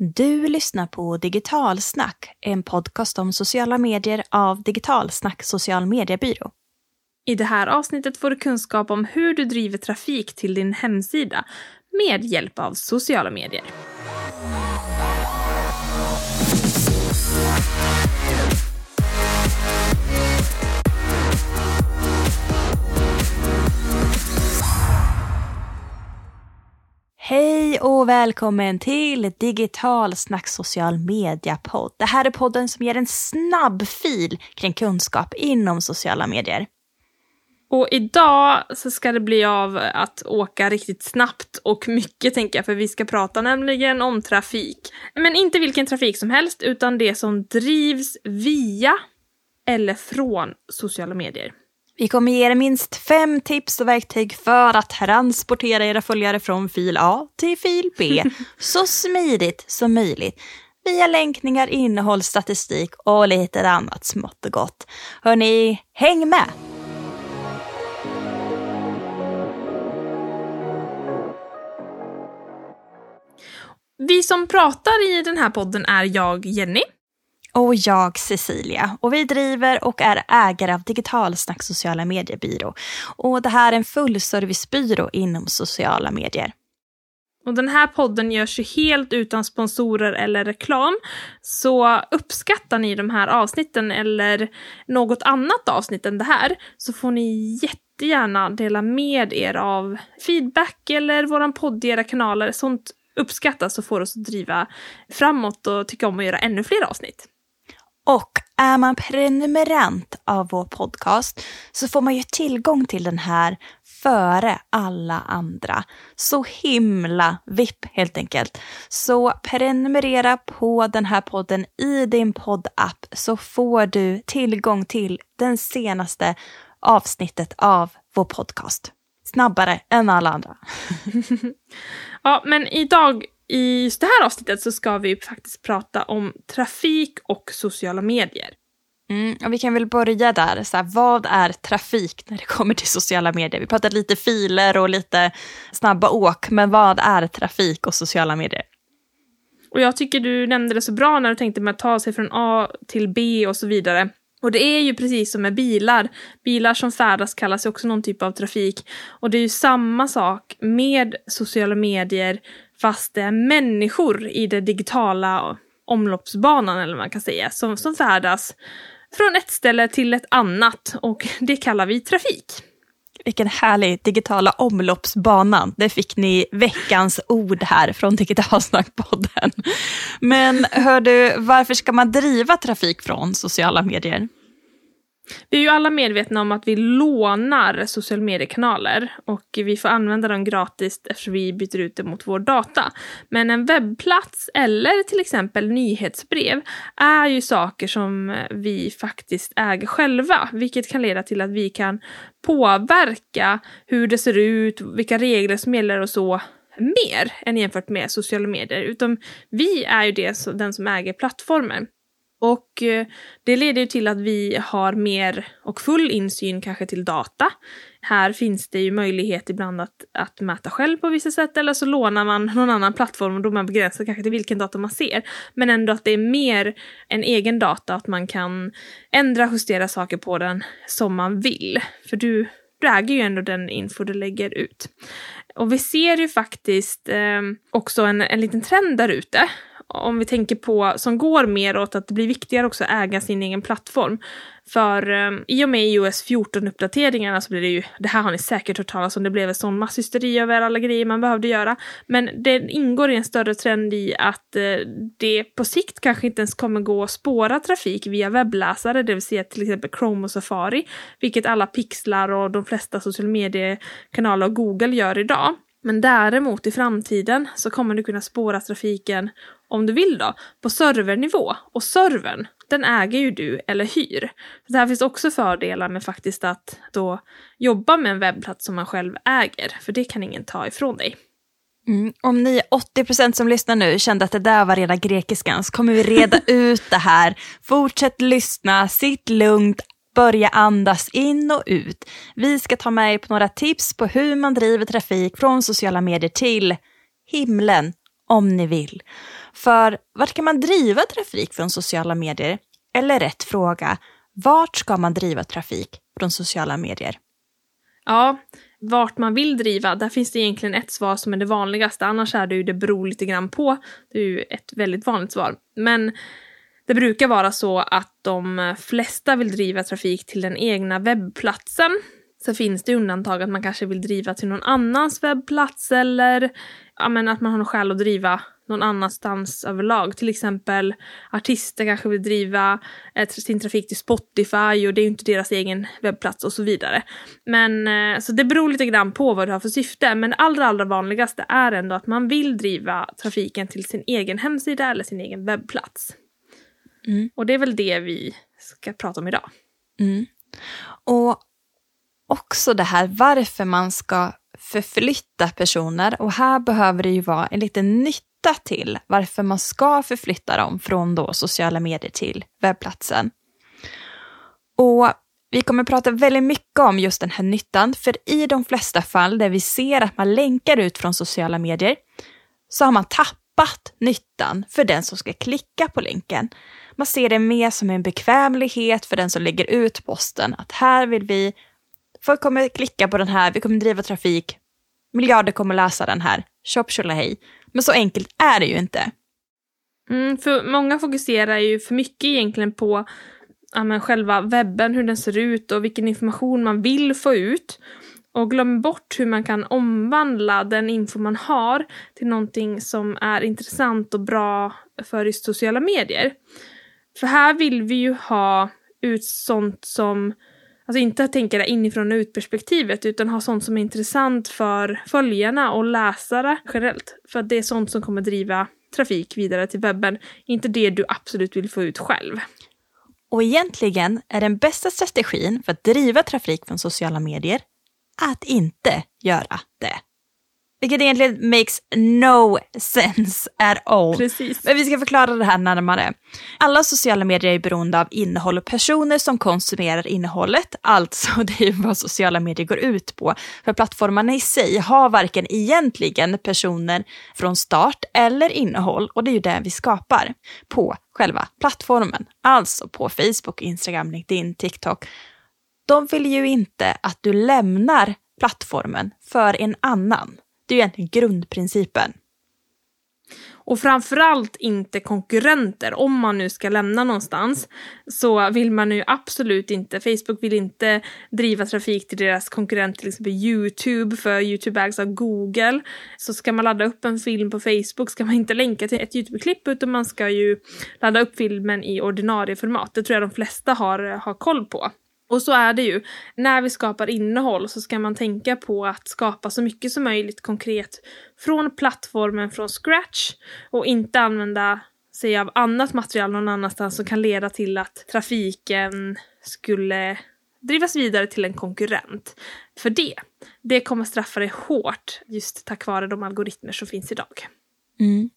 Du lyssnar på Digitalsnack, en podcast om sociala medier av Digitalsnack social mediebyrå. I det här avsnittet får du kunskap om hur du driver trafik till din hemsida med hjälp av sociala medier. Hej och välkommen till Digital Snack social media-podd. Det här är podden som ger en snabb fil kring kunskap inom sociala medier. Och idag så ska det bli av att åka riktigt snabbt och mycket tänker jag, för vi ska prata nämligen om trafik. Men inte vilken trafik som helst, utan det som drivs via eller från sociala medier. Vi kommer ge er minst fem tips och verktyg för att transportera era följare från fil A till fil B så smidigt som möjligt via länkningar, innehåll, statistik och lite annat smått och gott. Hörni, häng med! Vi som pratar i den här podden är jag, Jenny. Och jag Cecilia. Och vi driver och är ägare av Digitalsnack sociala mediebyrå. Och det här är en fullservicebyrå inom sociala medier. Och den här podden görs ju helt utan sponsorer eller reklam. Så uppskattar ni de här avsnitten eller något annat avsnitt än det här så får ni jättegärna dela med er av feedback eller våran podd i era kanaler. Sånt uppskattas och får oss att driva framåt och tycka om att göra ännu fler avsnitt. Och är man prenumerant av vår podcast så får man ju tillgång till den här före alla andra. Så himla vipp helt enkelt. Så prenumerera på den här podden i din poddapp så får du tillgång till den senaste avsnittet av vår podcast. Snabbare än alla andra. ja, men idag i just det här avsnittet så ska vi faktiskt prata om trafik och sociala medier. Mm, och vi kan väl börja där. Så här, vad är trafik när det kommer till sociala medier? Vi pratade lite filer och lite snabba åk, men vad är trafik och sociala medier? Och jag tycker du nämnde det så bra när du tänkte med att ta sig från A till B och så vidare. Och det är ju precis som med bilar. Bilar som färdas kallas ju också någon typ av trafik. Och det är ju samma sak med sociala medier fast det är människor i den digitala omloppsbanan eller vad man kan säga som, som färdas från ett ställe till ett annat och det kallar vi trafik. Vilken härlig digitala omloppsbanan. Det fick ni veckans ord här från Digitalsnackpodden. Men hör du, varför ska man driva trafik från sociala medier? Vi är ju alla medvetna om att vi lånar social mediekanaler och vi får använda dem gratis eftersom vi byter ut det mot vår data. Men en webbplats eller till exempel nyhetsbrev är ju saker som vi faktiskt äger själva, vilket kan leda till att vi kan påverka hur det ser ut, vilka regler som gäller och så mer än jämfört med sociala medier. Utan vi är ju det, den som äger plattformen. Och eh, det leder ju till att vi har mer och full insyn kanske till data. Här finns det ju möjlighet ibland att, att mäta själv på vissa sätt eller så lånar man någon annan plattform och då är man begränsad kanske till vilken data man ser. Men ändå att det är mer en egen data, att man kan ändra, justera saker på den som man vill. För du, du äger ju ändå den info du lägger ut. Och vi ser ju faktiskt eh, också en, en liten trend där ute om vi tänker på, som går mer åt att det blir viktigare också att äga sin egen plattform. För um, i och med iOS 14-uppdateringarna så blir det ju, det här har ni säkert hört talas om, det blev en sån masshysteri över alla grejer man behövde göra. Men det ingår i en större trend i att uh, det på sikt kanske inte ens kommer gå att spåra trafik via webbläsare, det vill säga till exempel Chrome och Safari, vilket alla pixlar och de flesta social mediekanaler och Google gör idag. Men däremot i framtiden så kommer du kunna spåra trafiken, om du vill då, på servernivå. Och servern, den äger ju du eller hyr. Så det här finns också fördelar med faktiskt att då jobba med en webbplats som man själv äger, för det kan ingen ta ifrån dig. Mm. Om ni 80% som lyssnar nu kände att det där var reda grekiskan så kommer vi reda ut det här. Fortsätt lyssna, sitt lugnt, börja andas in och ut. Vi ska ta med er på några tips på hur man driver trafik från sociala medier till himlen om ni vill. För vart kan man driva trafik från sociala medier? Eller rätt fråga, vart ska man driva trafik från sociala medier? Ja, vart man vill driva, där finns det egentligen ett svar som är det vanligaste. Annars är det ju det beror lite grann på. Det är ju ett väldigt vanligt svar. Men det brukar vara så att de flesta vill driva trafik till den egna webbplatsen. Så finns det undantag att man kanske vill driva till någon annans webbplats eller ja, men att man har något skäl att driva någon annanstans överlag. Till exempel artister kanske vill driva eh, sin trafik till Spotify och det är ju inte deras egen webbplats och så vidare. Men eh, så det beror lite grann på vad du har för syfte. Men det allra, allra vanligaste är ändå att man vill driva trafiken till sin egen hemsida eller sin egen webbplats. Mm. Och det är väl det vi ska prata om idag. Mm. Och också det här varför man ska förflytta personer och här behöver det ju vara en liten nytta till varför man ska förflytta dem från då sociala medier till webbplatsen. Och vi kommer prata väldigt mycket om just den här nyttan, för i de flesta fall där vi ser att man länkar ut från sociala medier så har man tappat nyttan för den som ska klicka på länken. Man ser det mer som en bekvämlighet för den som lägger ut posten, att här vill vi Folk kommer klicka på den här, vi kommer driva trafik, miljarder kommer läsa den här, tjopp hej. Men så enkelt är det ju inte. Mm, för många fokuserar ju för mycket egentligen på ja, men själva webben, hur den ser ut och vilken information man vill få ut. Och glömmer bort hur man kan omvandla den info man har till någonting som är intressant och bra för just sociala medier. För här vill vi ju ha ut sånt som Alltså inte tänka det inifrån och ut-perspektivet utan ha sånt som är intressant för följarna och läsare generellt. För att det är sånt som kommer driva trafik vidare till webben, inte det du absolut vill få ut själv. Och egentligen är den bästa strategin för att driva trafik från sociala medier att inte göra det. Vilket egentligen makes no sense at all. Precis. Men vi ska förklara det här närmare. Alla sociala medier är beroende av innehåll och personer som konsumerar innehållet. Alltså, det är vad sociala medier går ut på. För plattformarna i sig har varken egentligen personer från start eller innehåll och det är ju det vi skapar på själva plattformen. Alltså på Facebook, Instagram, LinkedIn, TikTok. De vill ju inte att du lämnar plattformen för en annan. Det är ju egentligen grundprincipen. Och framförallt inte konkurrenter. Om man nu ska lämna någonstans så vill man ju absolut inte, Facebook vill inte driva trafik till deras konkurrent, till exempel YouTube, för YouTube ägs av Google. Så ska man ladda upp en film på Facebook ska man inte länka till ett YouTube-klipp utan man ska ju ladda upp filmen i ordinarie format. Det tror jag de flesta har, har koll på. Och så är det ju. När vi skapar innehåll så ska man tänka på att skapa så mycket som möjligt konkret från plattformen från scratch och inte använda sig av annat material någon annanstans som kan leda till att trafiken skulle drivas vidare till en konkurrent. För det, det kommer straffa dig hårt just tack vare de algoritmer som finns idag. Mm.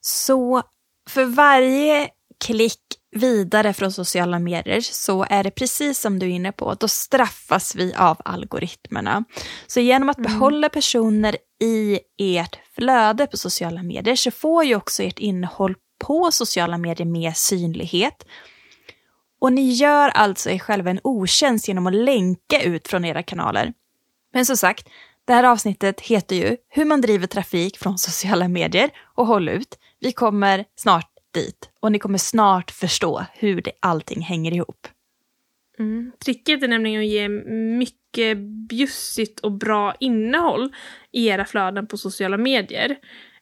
Så för varje klick vidare från sociala medier så är det precis som du är inne på, då straffas vi av algoritmerna. Så genom att mm. behålla personer i ert flöde på sociala medier så får ju också ert innehåll på sociala medier mer synlighet. Och ni gör alltså er själva en otjänst genom att länka ut från era kanaler. Men som sagt, det här avsnittet heter ju Hur man driver trafik från sociala medier och håll ut. Vi kommer snart dit och ni kommer snart förstå hur det, allting hänger ihop. Mm. Tricket är nämligen att ge mycket bjussigt och bra innehåll i era flöden på sociala medier.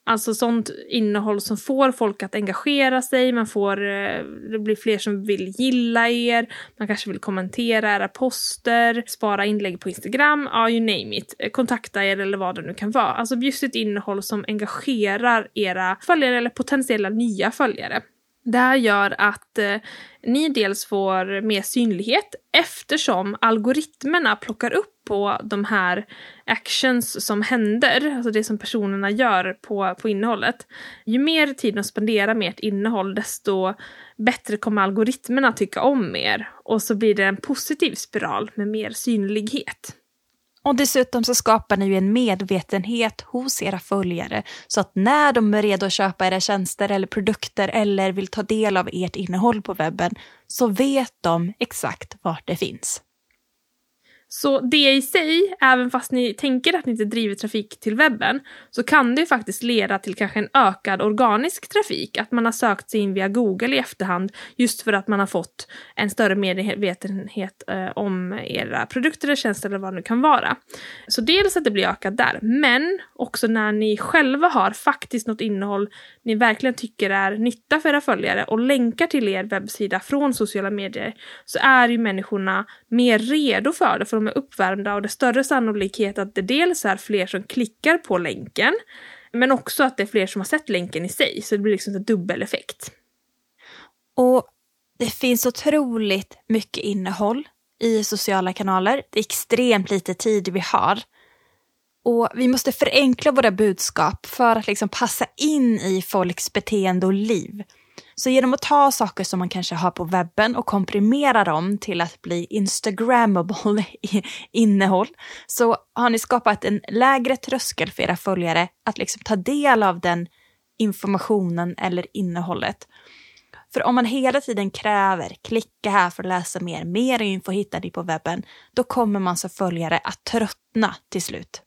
Alltså sånt innehåll som får folk att engagera sig, man får, eh, det blir fler som vill gilla er, man kanske vill kommentera era poster, spara inlägg på Instagram, ja you name it, eh, kontakta er eller vad det nu kan vara. Alltså bjussigt innehåll som engagerar era följare eller potentiella nya följare. Det här gör att eh, ni dels får mer synlighet eftersom algoritmerna plockar upp på de här actions som händer, alltså det som personerna gör på, på innehållet. Ju mer tid de spenderar med ert innehåll, desto bättre kommer algoritmerna tycka om er. Och så blir det en positiv spiral med mer synlighet. Och dessutom så skapar ni ju en medvetenhet hos era följare så att när de är redo att köpa era tjänster eller produkter eller vill ta del av ert innehåll på webben så vet de exakt vart det finns. Så det i sig, även fast ni tänker att ni inte driver trafik till webben, så kan det ju faktiskt leda till kanske en ökad organisk trafik. Att man har sökt sig in via Google i efterhand just för att man har fått en större medvetenhet eh, om era produkter eller tjänster eller vad det nu kan vara. Så dels att det blir ökat där, men också när ni själva har faktiskt något innehåll ni verkligen tycker är nytta för era följare och länkar till er webbsida från sociala medier så är ju människorna mer redo för det. För de är uppvärmda och det är större sannolikhet att det dels är fler som klickar på länken, men också att det är fler som har sett länken i sig, så det blir liksom en dubbeleffekt. Och det finns otroligt mycket innehåll i sociala kanaler. Det är extremt lite tid vi har. Och vi måste förenkla våra budskap för att liksom passa in i folks beteende och liv. Så genom att ta saker som man kanske har på webben och komprimera dem till att bli instagrammable innehåll så har ni skapat en lägre tröskel för era följare att liksom ta del av den informationen eller innehållet. För om man hela tiden kräver klicka här för att läsa mer, mer info hittar ni på webben, då kommer man som följare att tröttna till slut.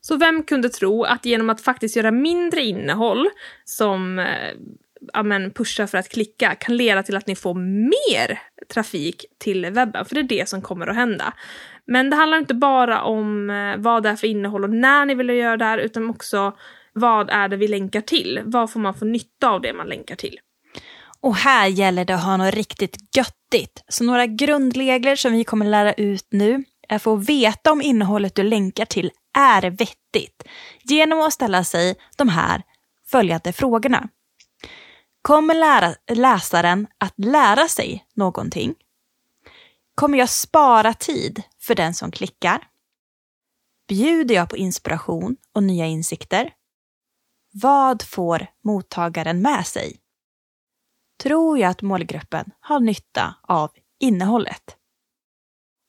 Så vem kunde tro att genom att faktiskt göra mindre innehåll som eh, eh, ja, men för att klicka kan leda till att ni får mer trafik till webben, för det är det som kommer att hända. Men det handlar inte bara om eh, vad det är för innehåll och när ni vill göra det här, utan också vad är det vi länkar till? Vad får man få nytta av det man länkar till? Och här gäller det att ha något riktigt göttigt. Så några grundregler som vi kommer lära ut nu är för att veta om innehållet du länkar till är vettigt genom att ställa sig de här följande frågorna. Kommer lära, läsaren att lära sig någonting? Kommer jag spara tid för den som klickar? Bjuder jag på inspiration och nya insikter? Vad får mottagaren med sig? Tror jag att målgruppen har nytta av innehållet?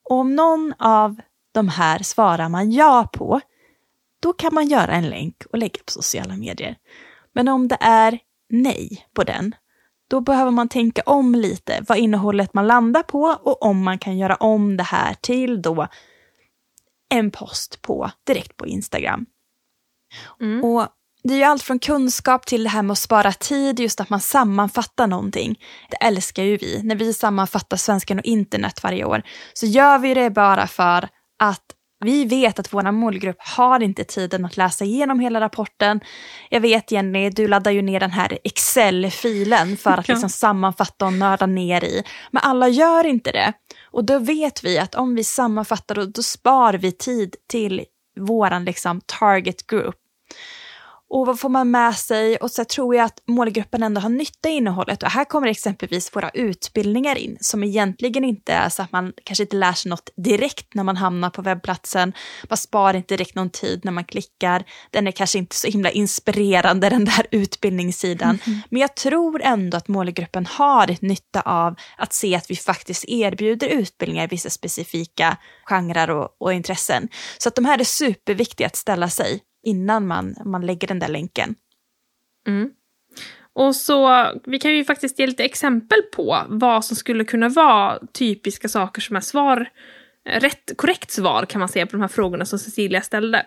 Och om någon av de här svarar man ja på, då kan man göra en länk och lägga på sociala medier. Men om det är nej på den, då behöver man tänka om lite vad innehållet man landar på och om man kan göra om det här till då en post på direkt på Instagram. Mm. Och det är ju allt från kunskap till det här med att spara tid, just att man sammanfattar någonting. Det älskar ju vi. När vi sammanfattar svenskan och internet varje år så gör vi det bara för vi vet att vår målgrupp har inte tiden att läsa igenom hela rapporten. Jag vet Jenny, du laddar ju ner den här Excel-filen för att liksom sammanfatta och nörda ner i. Men alla gör inte det. Och då vet vi att om vi sammanfattar, då, då spar vi tid till våran liksom target group. Och vad får man med sig? Och så tror jag att målgruppen ändå har nytta i innehållet. Och här kommer exempelvis våra utbildningar in, som egentligen inte är så att man kanske inte lär sig något direkt när man hamnar på webbplatsen. Man sparar inte direkt någon tid när man klickar. Den är kanske inte så himla inspirerande, den där utbildningssidan. Mm. Men jag tror ändå att målgruppen har nytta av att se att vi faktiskt erbjuder utbildningar i vissa specifika genrer och, och intressen. Så att de här är superviktiga att ställa sig innan man, man lägger den där länken. Mm. Och så, vi kan ju faktiskt ge lite exempel på vad som skulle kunna vara typiska saker som är svar, eh, rätt, korrekt svar kan man säga på de här frågorna som Cecilia ställde.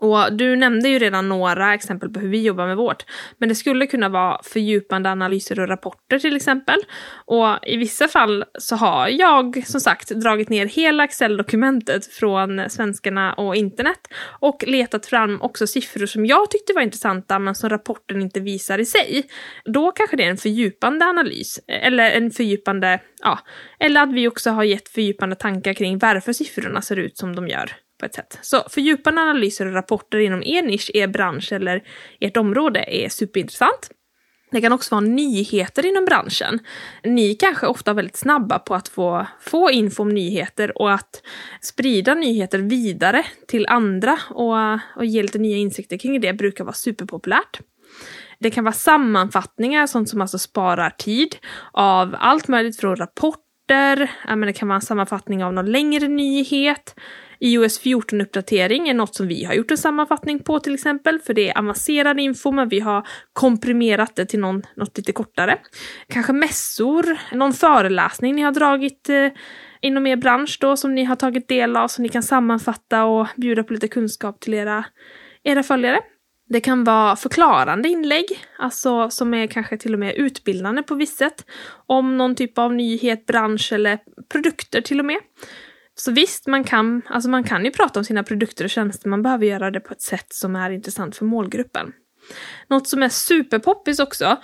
Och du nämnde ju redan några exempel på hur vi jobbar med vårt. Men det skulle kunna vara fördjupande analyser och rapporter till exempel. Och i vissa fall så har jag som sagt dragit ner hela Excel-dokumentet från svenskarna och internet och letat fram också siffror som jag tyckte var intressanta men som rapporten inte visar i sig. Då kanske det är en fördjupande analys eller en fördjupande, ja, eller att vi också har gett fördjupande tankar kring varför siffrorna ser ut som de gör på ett sätt. Så fördjupande analyser och rapporter inom er nisch, er bransch eller ert område är superintressant. Det kan också vara nyheter inom branschen. Ni kanske ofta är väldigt snabba på att få, få info om nyheter och att sprida nyheter vidare till andra och, och ge lite nya insikter kring det brukar vara superpopulärt. Det kan vara sammanfattningar, sånt som alltså sparar tid av allt möjligt från rapport rapporter, ja, men det kan vara en sammanfattning av någon längre nyhet. iOS 14-uppdatering är något som vi har gjort en sammanfattning på till exempel, för det är avancerad info men vi har komprimerat det till någon, något lite kortare. Kanske mässor, någon föreläsning ni har dragit eh, inom er bransch då som ni har tagit del av som ni kan sammanfatta och bjuda på lite kunskap till era, era följare. Det kan vara förklarande inlägg, alltså som är kanske till och med utbildande på visst sätt. Om någon typ av nyhet, bransch eller produkter till och med. Så visst, man kan, alltså man kan ju prata om sina produkter och tjänster, man behöver göra det på ett sätt som är intressant för målgruppen. Något som är superpoppis också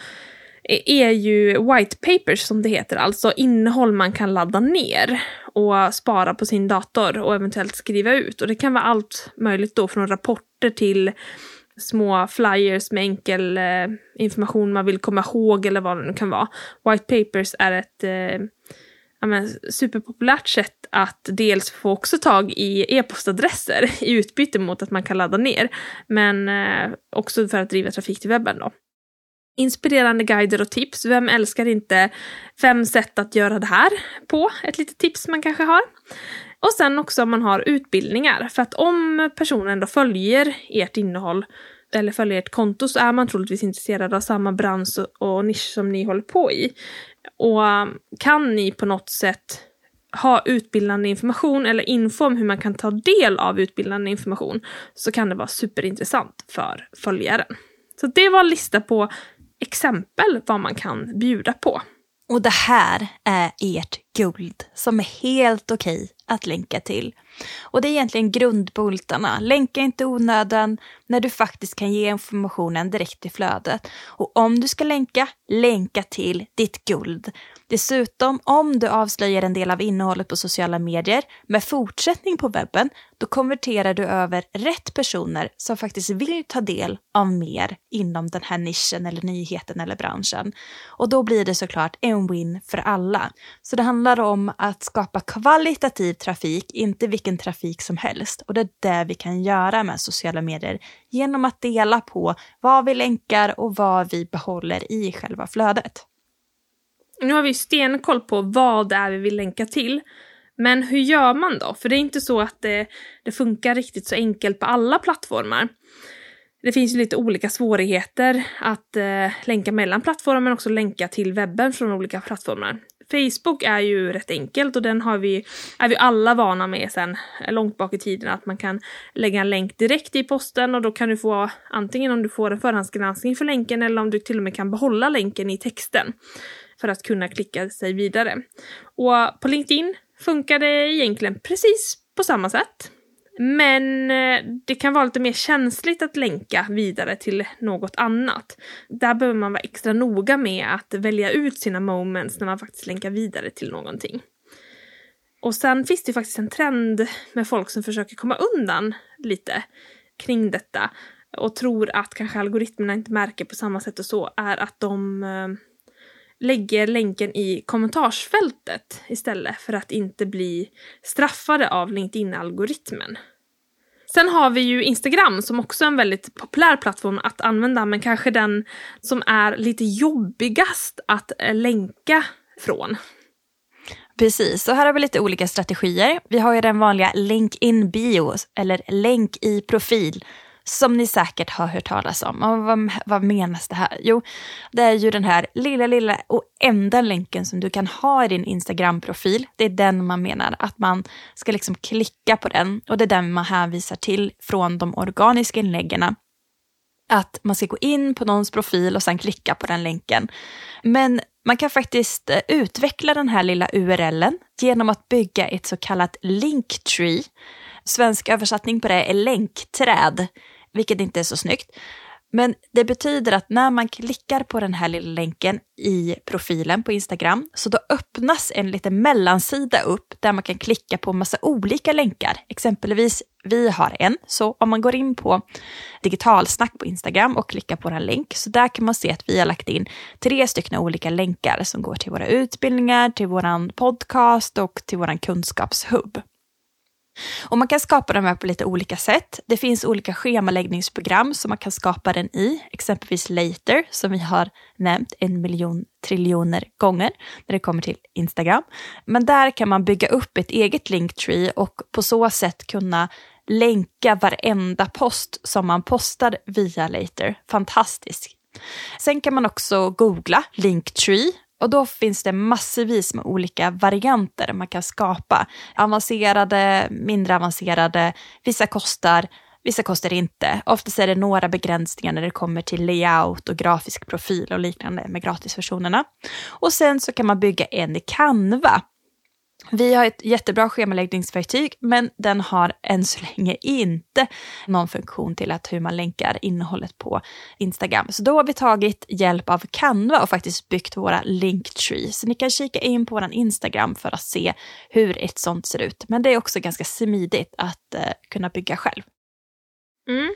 e-, är ju white papers som det heter, alltså innehåll man kan ladda ner och spara på sin dator och eventuellt skriva ut. Och det kan vara allt möjligt då från rapporter till små flyers med enkel eh, information man vill komma ihåg eller vad det nu kan vara. White papers är ett eh, men, superpopulärt sätt att dels få också tag i e-postadresser i utbyte mot att man kan ladda ner, men eh, också för att driva trafik till webben då. Inspirerande guider och tips. Vem älskar inte fem sätt att göra det här på? Ett litet tips man kanske har. Och sen också om man har utbildningar. För att om personen då följer ert innehåll eller följer ert konto så är man troligtvis intresserad av samma bransch och nisch som ni håller på i. Och um, kan ni på något sätt ha utbildande information eller info om hur man kan ta del av utbildande information så kan det vara superintressant för följaren. Så det var en lista på exempel vad man kan bjuda på. Och det här är ert guld som är helt okej att länka till. Och det är egentligen grundbultarna. Länka inte onödan när du faktiskt kan ge informationen direkt i flödet. Och om du ska länka, länka till ditt guld. Dessutom, om du avslöjar en del av innehållet på sociala medier med fortsättning på webben, då konverterar du över rätt personer som faktiskt vill ta del av mer inom den här nischen eller nyheten eller branschen. Och då blir det såklart en win för alla. Så det handlar om att skapa kvalitativ trafik, inte vilken trafik som helst. Och det är det vi kan göra med sociala medier genom att dela på vad vi länkar och vad vi behåller i själva flödet. Nu har vi stenkoll på vad det är vi vill länka till. Men hur gör man då? För det är inte så att det, det funkar riktigt så enkelt på alla plattformar. Det finns ju lite olika svårigheter att eh, länka mellan plattformar men också länka till webben från olika plattformar. Facebook är ju rätt enkelt och den har vi, är vi alla vana med sen långt bak i tiden att man kan lägga en länk direkt i posten och då kan du få antingen om du får en förhandsgranskning för länken eller om du till och med kan behålla länken i texten för att kunna klicka sig vidare. Och på LinkedIn funkar det egentligen precis på samma sätt. Men eh, det kan vara lite mer känsligt att länka vidare till något annat. Där behöver man vara extra noga med att välja ut sina moments när man faktiskt länkar vidare till någonting. Och sen finns det faktiskt en trend med folk som försöker komma undan lite kring detta och tror att kanske algoritmerna inte märker på samma sätt och så, är att de eh, lägger länken i kommentarsfältet istället för att inte bli straffade av LinkedIn-algoritmen. Sen har vi ju Instagram som också är en väldigt populär plattform att använda men kanske den som är lite jobbigast att eh, länka från. Precis, och här har vi lite olika strategier. Vi har ju den vanliga länk in bio eller länk i profil som ni säkert har hört talas om. Och vad, vad menas det här? Jo, det är ju den här lilla, lilla och enda länken som du kan ha i din Instagram-profil. Det är den man menar, att man ska liksom klicka på den och det är den man hänvisar till från de organiska inläggen att man ska gå in på någons profil och sen klicka på den länken. Men man kan faktiskt eh, utveckla den här lilla URLen genom att bygga ett så kallat linktree. Svensk översättning på det är länkträd vilket inte är så snyggt. Men det betyder att när man klickar på den här lilla länken i profilen på Instagram så då öppnas en liten mellansida upp där man kan klicka på massa olika länkar. Exempelvis vi har en, så om man går in på digitalsnack på Instagram och klickar på en länk så där kan man se att vi har lagt in tre stycken olika länkar som går till våra utbildningar, till våran podcast och till våran kunskapshubb. Och man kan skapa de här på lite olika sätt. Det finns olika schemaläggningsprogram som man kan skapa den i, exempelvis Later som vi har nämnt en miljon triljoner gånger när det kommer till Instagram. Men där kan man bygga upp ett eget linktree och på så sätt kunna länka varenda post som man postar via Later. Fantastiskt. Sen kan man också googla Linktree och då finns det massvis med olika varianter man kan skapa. Avancerade, mindre avancerade, vissa kostar, vissa kostar inte. Oftast är det några begränsningar när det kommer till layout och grafisk profil och liknande med gratisversionerna. Och sen så kan man bygga en i Canva vi har ett jättebra schemaläggningsverktyg, men den har än så länge inte någon funktion till att hur man länkar innehållet på Instagram. Så då har vi tagit hjälp av Canva och faktiskt byggt våra Linktree. Så ni kan kika in på vår Instagram för att se hur ett sånt ser ut. Men det är också ganska smidigt att eh, kunna bygga själv. Mm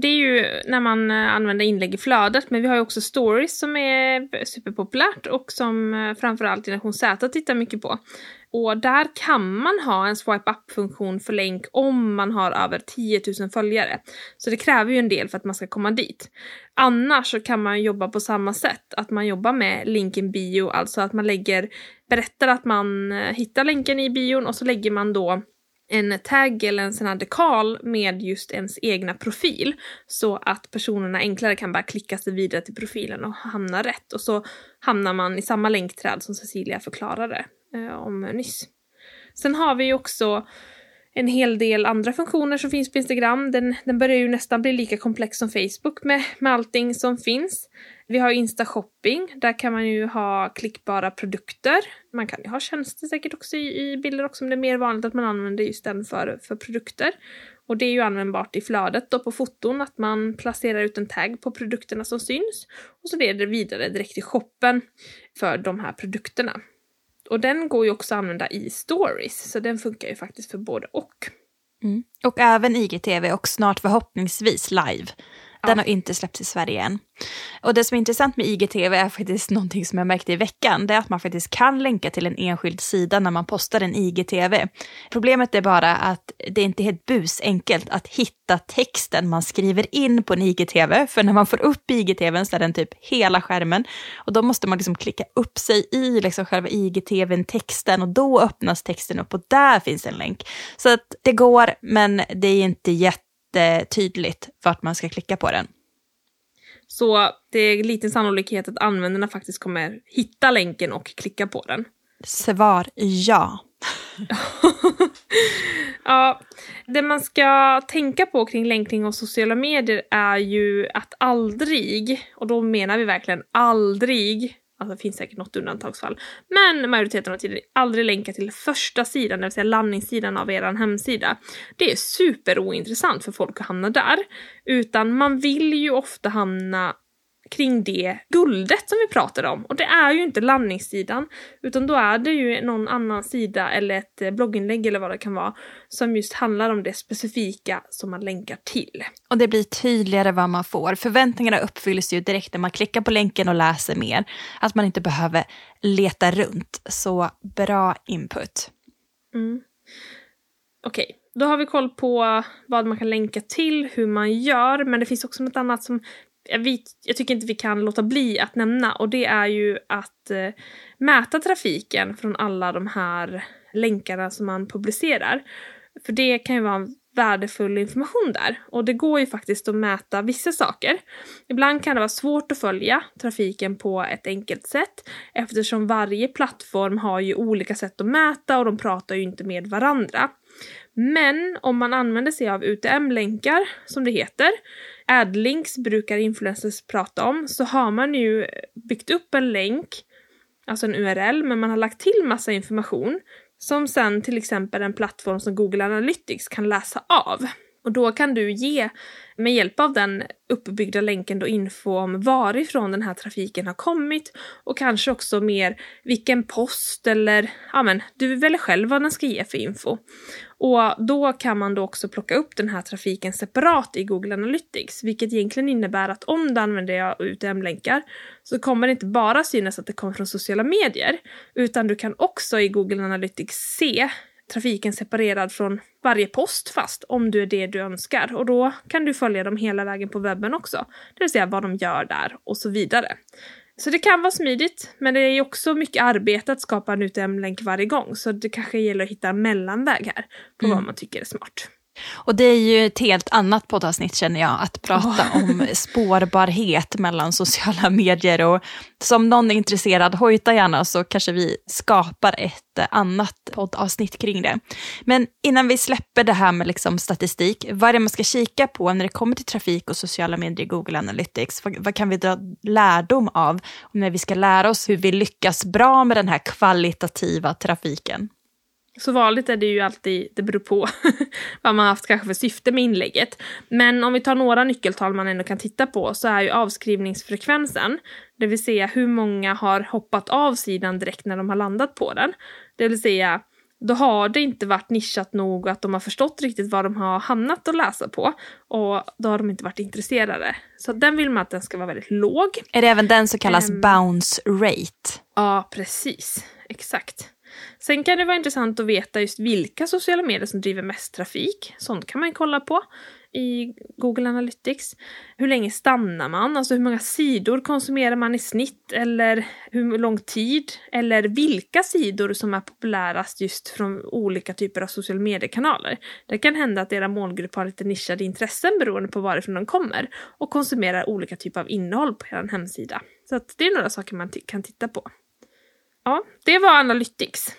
det är ju när man eh, använder inlägg i flödet, men vi har ju också stories som är superpopulärt och som eh, framförallt Generation Z tittar mycket på. Och där kan man ha en swipe up-funktion för länk om man har över 10 000 följare. Så det kräver ju en del för att man ska komma dit. Annars så kan man jobba på samma sätt, att man jobbar med link in bio, alltså att man lägger, berättar att man eh, hittar länken i bion och så lägger man då en tagg eller en sån här dekal med just ens egna profil så att personerna enklare kan bara klicka sig vidare till profilen och hamna rätt och så hamnar man i samma länkträd som Cecilia förklarade eh, om nyss. Sen har vi också en hel del andra funktioner som finns på Instagram. Den, den börjar ju nästan bli lika komplex som Facebook med, med allting som finns. Vi har Insta Shopping, där kan man ju ha klickbara produkter. Man kan ju ha tjänster säkert också i, i bilder också, men det är mer vanligt att man använder just den för, för produkter. Och det är ju användbart i flödet då på foton, att man placerar ut en tagg på produkterna som syns och så leder det vidare direkt till shoppen för de här produkterna. Och den går ju också att använda i stories, så den funkar ju faktiskt för både och. Mm. Och även IGTV och snart förhoppningsvis live. Den ja. har inte släppts i Sverige än. Och det som är intressant med IGTV är faktiskt någonting som jag märkte i veckan. Det är att man faktiskt kan länka till en enskild sida när man postar en IGTV. Problemet är bara att det är inte helt busenkelt att hitta texten man skriver in på en IGTV. För när man får upp IGTVn så är den typ hela skärmen. Och då måste man liksom klicka upp sig i liksom själva IGTVn, texten och då öppnas texten upp och där finns en länk. Så att det går, men det är inte jätte jättetydligt vart man ska klicka på den. Så det är liten sannolikhet att användarna faktiskt kommer hitta länken och klicka på den. Svar ja. ja, det man ska tänka på kring länkning och sociala medier är ju att aldrig, och då menar vi verkligen aldrig, Alltså det finns säkert något undantagsfall. Men majoriteten av tiden aldrig länka till första sidan, det vill säga landningssidan av er hemsida. Det är superointressant för folk att hamna där. Utan man vill ju ofta hamna kring det guldet som vi pratade om. Och det är ju inte landningssidan, utan då är det ju någon annan sida eller ett eh, blogginlägg eller vad det kan vara som just handlar om det specifika som man länkar till. Och det blir tydligare vad man får. Förväntningarna uppfylls ju direkt när man klickar på länken och läser mer. Att man inte behöver leta runt. Så bra input. Mm. Okej, okay. Då har vi koll på vad man kan länka till, hur man gör, men det finns också något annat som jag, jag tycker inte vi kan låta bli att nämna och det är ju att eh, mäta trafiken från alla de här länkarna som man publicerar. För det kan ju vara värdefull information där. Och det går ju faktiskt att mäta vissa saker. Ibland kan det vara svårt att följa trafiken på ett enkelt sätt eftersom varje plattform har ju olika sätt att mäta och de pratar ju inte med varandra. Men om man använder sig av UTM-länkar, som det heter, adlinks brukar influencers prata om, så har man ju byggt upp en länk, alltså en URL, men man har lagt till massa information som sen till exempel en plattform som Google Analytics kan läsa av. Och då kan du ge, med hjälp av den uppbyggda länken, då info om varifrån den här trafiken har kommit och kanske också mer vilken post eller, ja men, du väljer själv vad den ska ge för info. Och då kan man då också plocka upp den här trafiken separat i Google Analytics, vilket egentligen innebär att om du använder UTM-länkar så kommer det inte bara synas att det kommer från sociala medier, utan du kan också i Google Analytics se trafiken separerad från varje post fast om du är det du önskar. Och då kan du följa dem hela vägen på webben också. Det vill säga vad de gör där och så vidare. Så det kan vara smidigt, men det är också mycket arbete att skapa en UTM-länk varje gång. Så det kanske gäller att hitta en mellanväg här på mm. vad man tycker är smart. Och det är ju ett helt annat poddavsnitt känner jag, att prata oh. om spårbarhet mellan sociala medier. Och som någon är intresserad, hojta gärna så kanske vi skapar ett annat poddavsnitt kring det. Men innan vi släpper det här med liksom statistik, vad är det man ska kika på när det kommer till trafik och sociala medier i Google Analytics? Vad, vad kan vi dra lärdom av när vi ska lära oss hur vi lyckas bra med den här kvalitativa trafiken? Så vanligt är det ju alltid, det beror på vad man haft kanske för syfte med inlägget. Men om vi tar några nyckeltal man ändå kan titta på så är ju avskrivningsfrekvensen, det vill säga hur många har hoppat av sidan direkt när de har landat på den. Det vill säga, då har det inte varit nischat nog att de har förstått riktigt vad de har hamnat att läsa på. Och då har de inte varit intresserade. Så den vill man att den ska vara väldigt låg. Är det även den som kallas um, bounce rate? Ja, precis. Exakt. Sen kan det vara intressant att veta just vilka sociala medier som driver mest trafik. Sånt kan man kolla på i Google Analytics. Hur länge stannar man? Alltså hur många sidor konsumerar man i snitt? Eller hur lång tid? Eller vilka sidor som är populärast just från olika typer av sociala mediekanaler. Det kan hända att era målgrupp har lite nischade intressen beroende på varifrån de kommer och konsumerar olika typer av innehåll på er hemsida. Så att det är några saker man kan titta på. Ja, det var Analytics.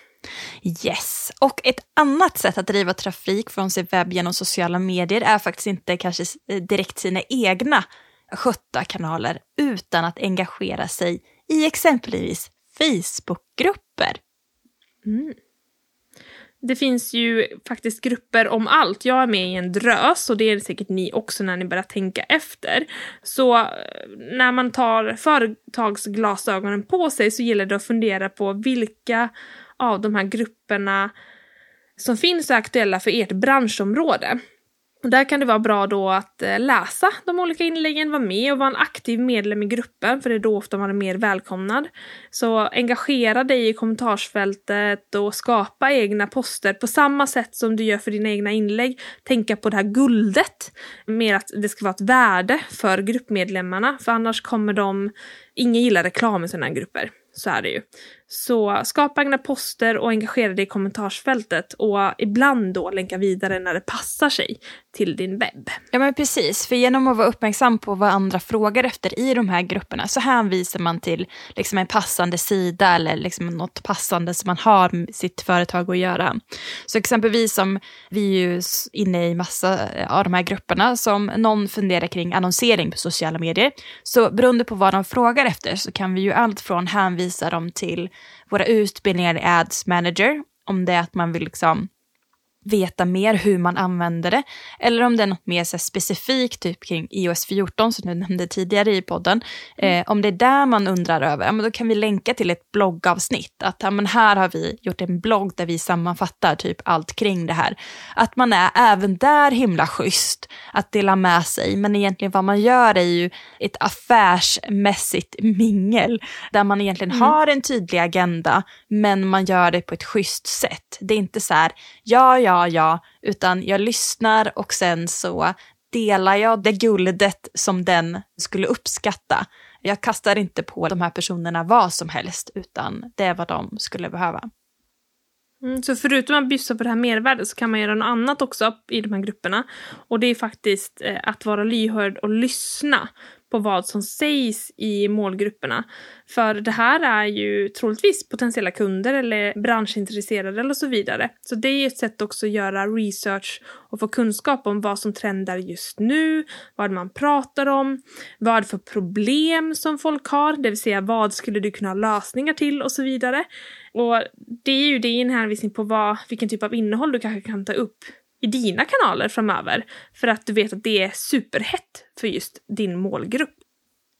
Yes, och ett annat sätt att driva trafik från sin webb genom sociala medier är faktiskt inte kanske eh, direkt sina egna skötta kanaler utan att engagera sig i exempelvis Facebookgrupper. Mm. Det finns ju faktiskt grupper om allt. Jag är med i en drös och det är säkert ni också när ni börjar tänka efter. Så eh, när man tar företagsglasögonen på sig så gäller det att fundera på vilka av de här grupperna som finns är aktuella för ert branschområde. Och där kan det vara bra då att eh, läsa de olika inläggen, vara med och vara en aktiv medlem i gruppen, för det är då ofta man är mer välkomnad. Så engagera dig i kommentarsfältet och skapa egna poster på samma sätt som du gör för dina egna inlägg. Tänka på det här guldet, mer att det ska vara ett värde för gruppmedlemmarna, för annars kommer de... Ingen gillar reklam i sådana här grupper. Så är det ju. Så skapa egna poster och engagera dig i kommentarsfältet och ibland då länka vidare när det passar sig till din webb. Ja men precis, för genom att vara uppmärksam på vad andra frågar efter i de här grupperna så hänvisar man till liksom en passande sida eller liksom något passande som man har med sitt företag att göra. Så exempelvis som vi är ju inne i massa eh, av de här grupperna som någon funderar kring annonsering på sociala medier. Så beroende på vad de frågar efter så kan vi ju allt från hänvisa dem till våra utbildningar i Ads Manager, om det är att man vill liksom veta mer hur man använder det. Eller om det är något mer så specifikt, typ kring iOS 14 som du nämnde tidigare i podden. Mm. Eh, om det är där man undrar över, ja, men då kan vi länka till ett bloggavsnitt. Att ja, men här har vi gjort en blogg där vi sammanfattar typ allt kring det här. Att man är även där himla schysst att dela med sig. Men egentligen vad man gör är ju ett affärsmässigt mingel. Där man egentligen mm. har en tydlig agenda, men man gör det på ett schysst sätt. Det är inte så här, ja, ja, ja, ja, utan jag lyssnar och sen så delar jag det guldet som den skulle uppskatta. Jag kastar inte på de här personerna vad som helst, utan det är vad de skulle behöva. Mm, så förutom att bjussa på det här mervärdet så kan man göra något annat också i de här grupperna. Och det är faktiskt eh, att vara lyhörd och lyssna på vad som sägs i målgrupperna. För det här är ju troligtvis potentiella kunder eller branschintresserade eller så vidare. Så det är ett sätt också att göra research och få kunskap om vad som trendar just nu, vad man pratar om, vad för problem som folk har, det vill säga vad skulle du kunna ha lösningar till och så vidare. Och det är ju det en hänvisning på vad, vilken typ av innehåll du kanske kan ta upp i dina kanaler framöver. För att du vet att det är superhett för just din målgrupp.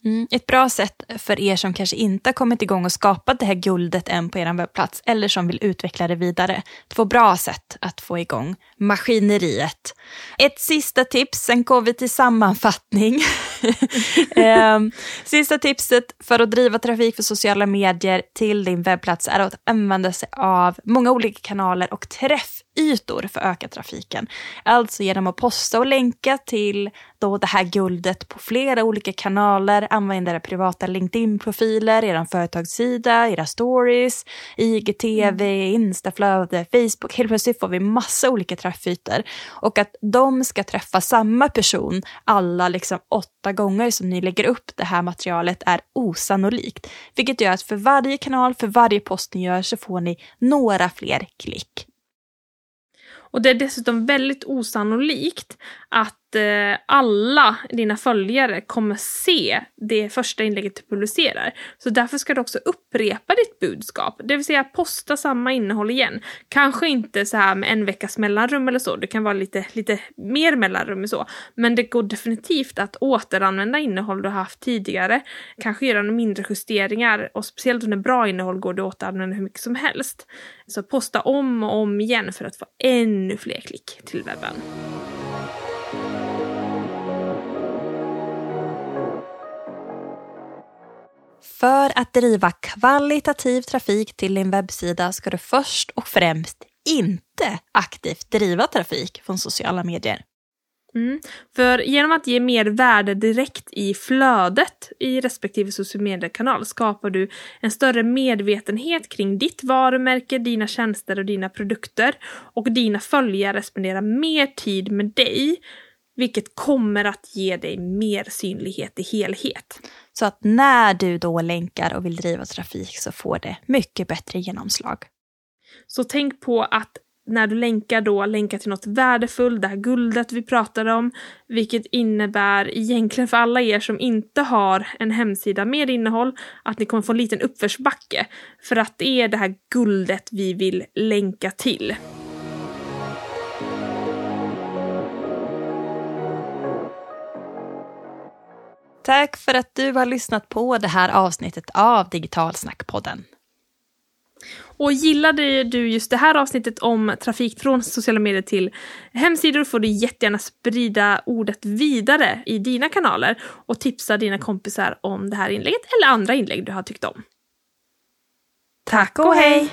Mm. Ett bra sätt för er som kanske inte har kommit igång och skapat det här guldet än på er webbplats eller som vill utveckla det vidare. Två bra sätt att få igång maskineriet. Ett sista tips, sen går vi till sammanfattning. Ehm, sista tipset för att driva trafik för sociala medier till din webbplats är att använda sig av många olika kanaler och träff ytor för att öka trafiken. Alltså genom att posta och länka till då det här guldet på flera olika kanaler, använda era privata LinkedIn-profiler, er företagssida, era stories, IGTV. Instaflöde, Facebook. Helt plötsligt får vi massa olika träffytor och att de ska träffa samma person alla liksom åtta gånger som ni lägger upp det här materialet är osannolikt. Vilket gör att för varje kanal, för varje post ni gör så får ni några fler klick. Och det är dessutom väldigt osannolikt att Eh, alla dina följare kommer se det första inlägget du publicerar. Så därför ska du också upprepa ditt budskap, det vill säga posta samma innehåll igen. Kanske inte så här med en veckas mellanrum eller så, det kan vara lite, lite mer mellanrum så. Men det går definitivt att återanvända innehåll du har haft tidigare, kanske göra några mindre justeringar och speciellt under bra innehåll går det att återanvända hur mycket som helst. Så posta om och om igen för att få ännu fler klick till webben. För att driva kvalitativ trafik till din webbsida ska du först och främst inte aktivt driva trafik från sociala medier. Mm. För genom att ge mer värde direkt i flödet i respektive social mediekanal skapar du en större medvetenhet kring ditt varumärke, dina tjänster och dina produkter. Och dina följare spenderar mer tid med dig, vilket kommer att ge dig mer synlighet i helhet. Så att när du då länkar och vill driva trafik så får det mycket bättre genomslag. Så tänk på att när du länkar då, länka till något värdefullt, det här guldet vi pratade om, vilket innebär egentligen för alla er som inte har en hemsida med innehåll, att ni kommer få en liten uppförsbacke. För att det är det här guldet vi vill länka till. Tack för att du har lyssnat på det här avsnittet av Digitalsnackpodden. Och gillade du just det här avsnittet om trafik från sociala medier till hemsidor får du jättegärna sprida ordet vidare i dina kanaler och tipsa dina kompisar om det här inlägget eller andra inlägg du har tyckt om. Tack och hej!